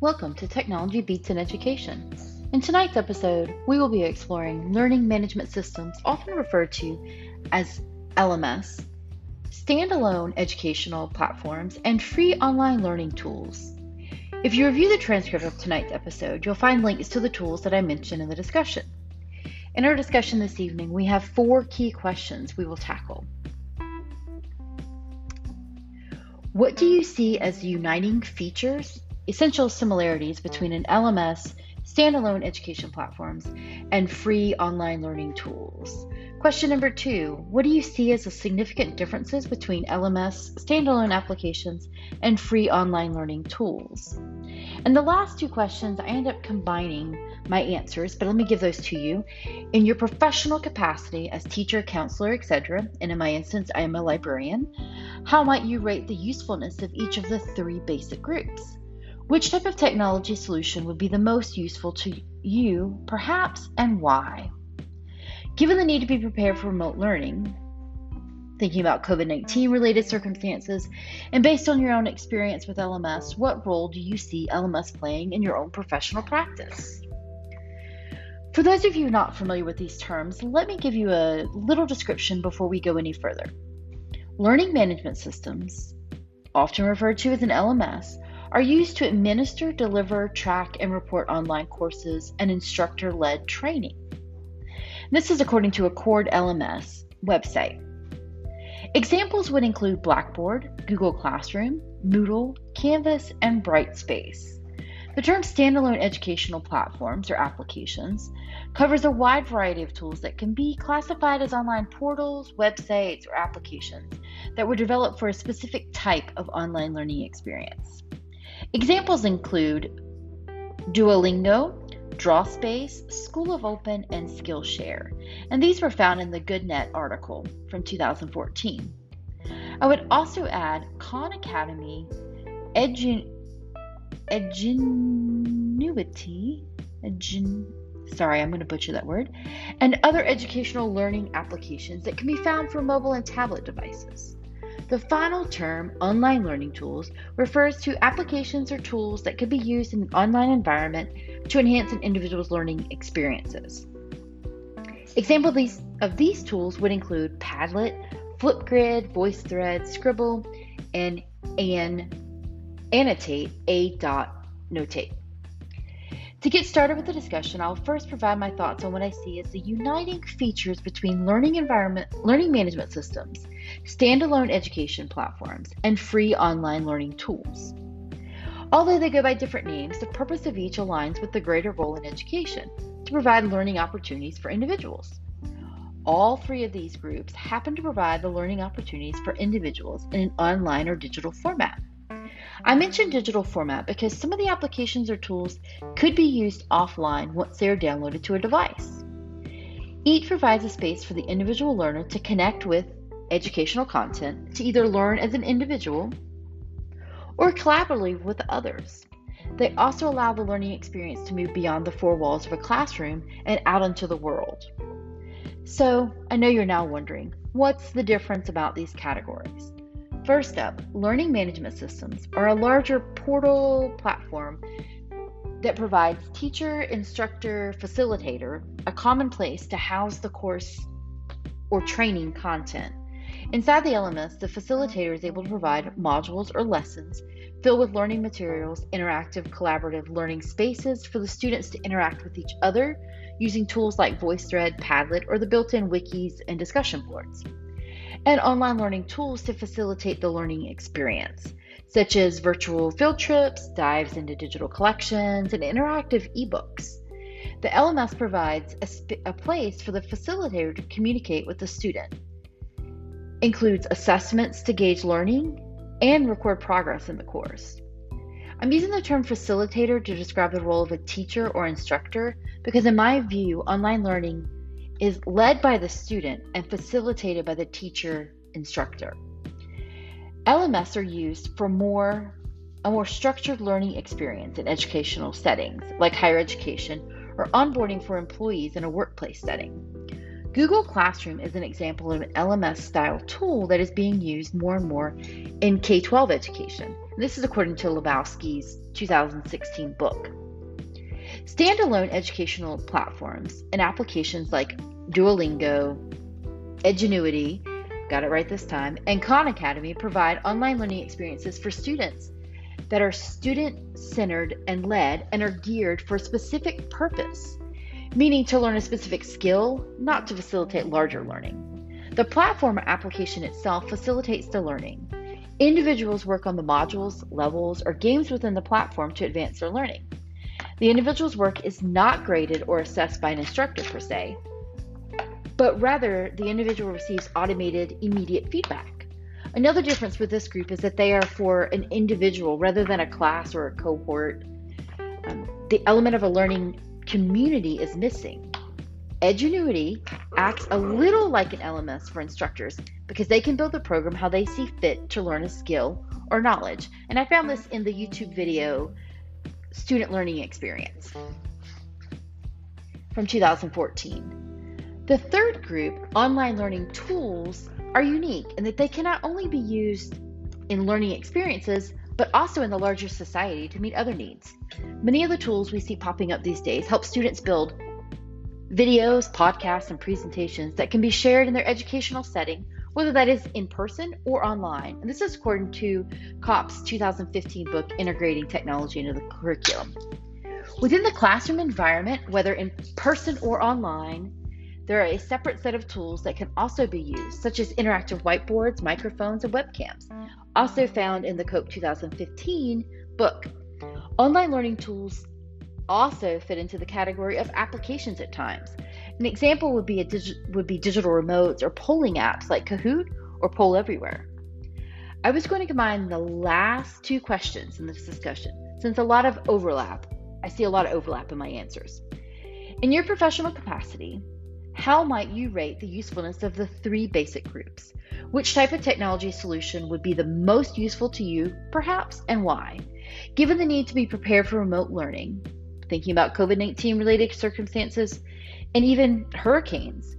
Welcome to Technology Beats in Education. In tonight's episode, we will be exploring learning management systems, often referred to as LMS, standalone educational platforms, and free online learning tools. If you review the transcript of tonight's episode, you'll find links to the tools that I mentioned in the discussion. In our discussion this evening, we have four key questions we will tackle. What do you see as uniting features essential similarities between an LMS, standalone education platforms, and free online learning tools. Question number two What do you see as the significant differences between LMS, standalone applications, and free online learning tools? And the last two questions, I end up combining my answers, but let me give those to you. In your professional capacity as teacher, counselor, etc., and in my instance, I am a librarian, how might you rate the usefulness of each of the three basic groups? Which type of technology solution would be the most useful to you, perhaps, and why? Given the need to be prepared for remote learning, thinking about COVID 19 related circumstances, and based on your own experience with LMS, what role do you see LMS playing in your own professional practice? For those of you not familiar with these terms, let me give you a little description before we go any further. Learning management systems, often referred to as an LMS, are used to administer, deliver, track, and report online courses and instructor led training. This is according to Accord LMS website. Examples would include Blackboard, Google Classroom, Moodle, Canvas, and Brightspace. The term standalone educational platforms or applications covers a wide variety of tools that can be classified as online portals, websites, or applications that were developed for a specific type of online learning experience. Examples include Duolingo, Drawspace, School of Open, and Skillshare, and these were found in the GoodNet article from 2014. I would also add Khan Academy, Edu- Edgenuity, Edgen- sorry, I'm going to butcher that word, and other educational learning applications that can be found for mobile and tablet devices. The final term, online learning tools, refers to applications or tools that could be used in an online environment to enhance an individual's learning experiences. Examples of these, of these tools would include Padlet, Flipgrid, VoiceThread, Scrible, and an annotate a dot notate. To get started with the discussion, I'll first provide my thoughts on what I see as the uniting features between learning environment, learning management systems, standalone education platforms, and free online learning tools. Although they go by different names, the purpose of each aligns with the greater role in education to provide learning opportunities for individuals. All three of these groups happen to provide the learning opportunities for individuals in an online or digital format. I mentioned digital format because some of the applications or tools could be used offline once they are downloaded to a device. Each provides a space for the individual learner to connect with educational content to either learn as an individual or collaboratively with others. They also allow the learning experience to move beyond the four walls of a classroom and out into the world. So, I know you're now wondering what's the difference about these categories? First up, learning management systems are a larger portal platform that provides teacher, instructor, facilitator a common place to house the course or training content. Inside the LMS, the facilitator is able to provide modules or lessons filled with learning materials, interactive, collaborative learning spaces for the students to interact with each other using tools like VoiceThread, Padlet, or the built in wikis and discussion boards and online learning tools to facilitate the learning experience, such as virtual field trips, dives into digital collections, and interactive ebooks. The LMS provides a, sp- a place for the facilitator to communicate with the student, includes assessments to gauge learning, and record progress in the course. I'm using the term facilitator to describe the role of a teacher or instructor because, in my view, online learning is led by the student and facilitated by the teacher instructor. LMS are used for more a more structured learning experience in educational settings like higher education or onboarding for employees in a workplace setting. Google Classroom is an example of an LMS style tool that is being used more and more in K 12 education, This is according to Lebowski's 2016 book. Standalone educational platforms and applications like Duolingo, Edgenuity, got it right this time, and Khan Academy provide online learning experiences for students that are student centered and led and are geared for a specific purpose, meaning to learn a specific skill, not to facilitate larger learning. The platform application itself facilitates the learning. Individuals work on the modules, levels, or games within the platform to advance their learning. The individual's work is not graded or assessed by an instructor per se, but rather the individual receives automated, immediate feedback. Another difference with this group is that they are for an individual rather than a class or a cohort. Um, the element of a learning community is missing. Edgenuity acts a little like an LMS for instructors because they can build the program how they see fit to learn a skill or knowledge. And I found this in the YouTube video Student Learning Experience from 2014. The third group, online learning tools, are unique in that they can not only be used in learning experiences, but also in the larger society to meet other needs. Many of the tools we see popping up these days help students build videos, podcasts, and presentations that can be shared in their educational setting, whether that is in person or online. And this is according to COP's 2015 book, Integrating Technology into the Curriculum. Within the classroom environment, whether in person or online, there are a separate set of tools that can also be used, such as interactive whiteboards, microphones, and webcams, also found in the COPE 2015 book. Online learning tools also fit into the category of applications at times. An example would be, digi- would be digital remotes or polling apps like Kahoot or Poll Everywhere. I was going to combine the last two questions in this discussion since a lot of overlap. I see a lot of overlap in my answers. In your professional capacity, how might you rate the usefulness of the three basic groups? Which type of technology solution would be the most useful to you, perhaps, and why? Given the need to be prepared for remote learning, thinking about COVID 19 related circumstances, and even hurricanes,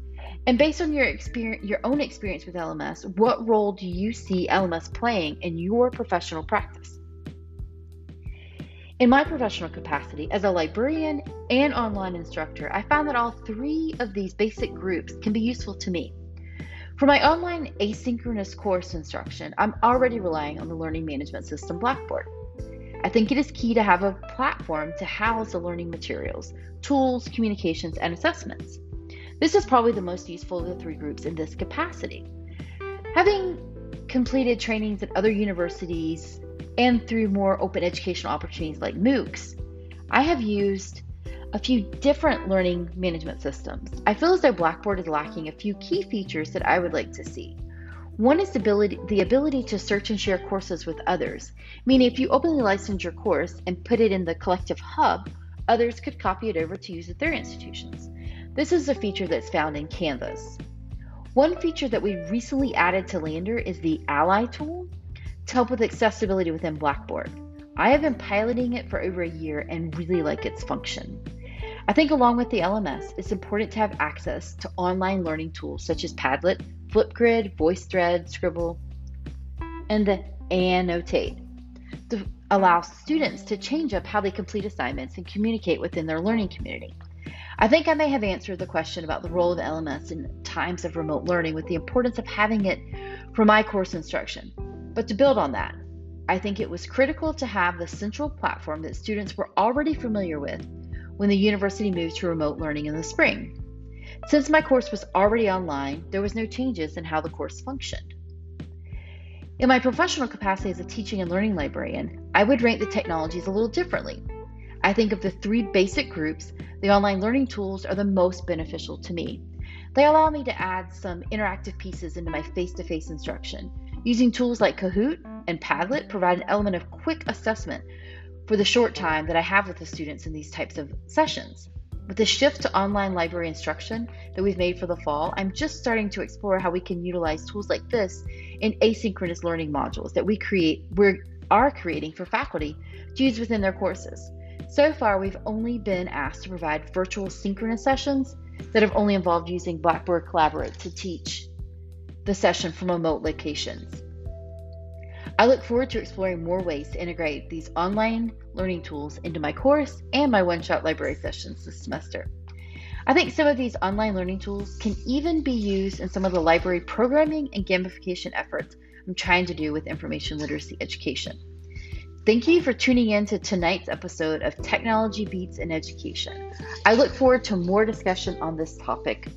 and based on your experience, your own experience with LMS, what role do you see LMS playing in your professional practice? In my professional capacity as a librarian and online instructor, I found that all three of these basic groups can be useful to me. For my online asynchronous course instruction, I'm already relying on the learning management system Blackboard. I think it is key to have a platform to house the learning materials, tools, communications, and assessments. This is probably the most useful of the three groups in this capacity. Having completed trainings at other universities and through more open educational opportunities like MOOCs, I have used a few different learning management systems. I feel as though Blackboard is lacking a few key features that I would like to see. One is the ability, the ability to search and share courses with others, meaning if you openly license your course and put it in the collective hub, others could copy it over to use at their institutions. This is a feature that's found in Canvas. One feature that we recently added to Lander is the Ally tool, to help with accessibility within Blackboard. I have been piloting it for over a year and really like its function. I think, along with the LMS, it's important to have access to online learning tools such as Padlet, Flipgrid, VoiceThread, Scrible, and the Annotate to allow students to change up how they complete assignments and communicate within their learning community. I think I may have answered the question about the role of LMS in times of remote learning with the importance of having it for my course instruction. But to build on that, I think it was critical to have the central platform that students were already familiar with when the university moved to remote learning in the spring. Since my course was already online, there was no changes in how the course functioned. In my professional capacity as a teaching and learning librarian, I would rank the technologies a little differently. I think of the three basic groups, the online learning tools are the most beneficial to me. They allow me to add some interactive pieces into my face to face instruction, Using tools like Kahoot and Padlet provide an element of quick assessment for the short time that I have with the students in these types of sessions. With the shift to online library instruction that we've made for the fall, I'm just starting to explore how we can utilize tools like this in asynchronous learning modules that we create we are creating for faculty to use within their courses. So far, we've only been asked to provide virtual synchronous sessions that have only involved using Blackboard Collaborate to teach the session from remote locations. I look forward to exploring more ways to integrate these online learning tools into my course and my one shot library sessions this semester. I think some of these online learning tools can even be used in some of the library programming and gamification efforts I'm trying to do with information literacy education. Thank you for tuning in to tonight's episode of Technology Beats in Education. I look forward to more discussion on this topic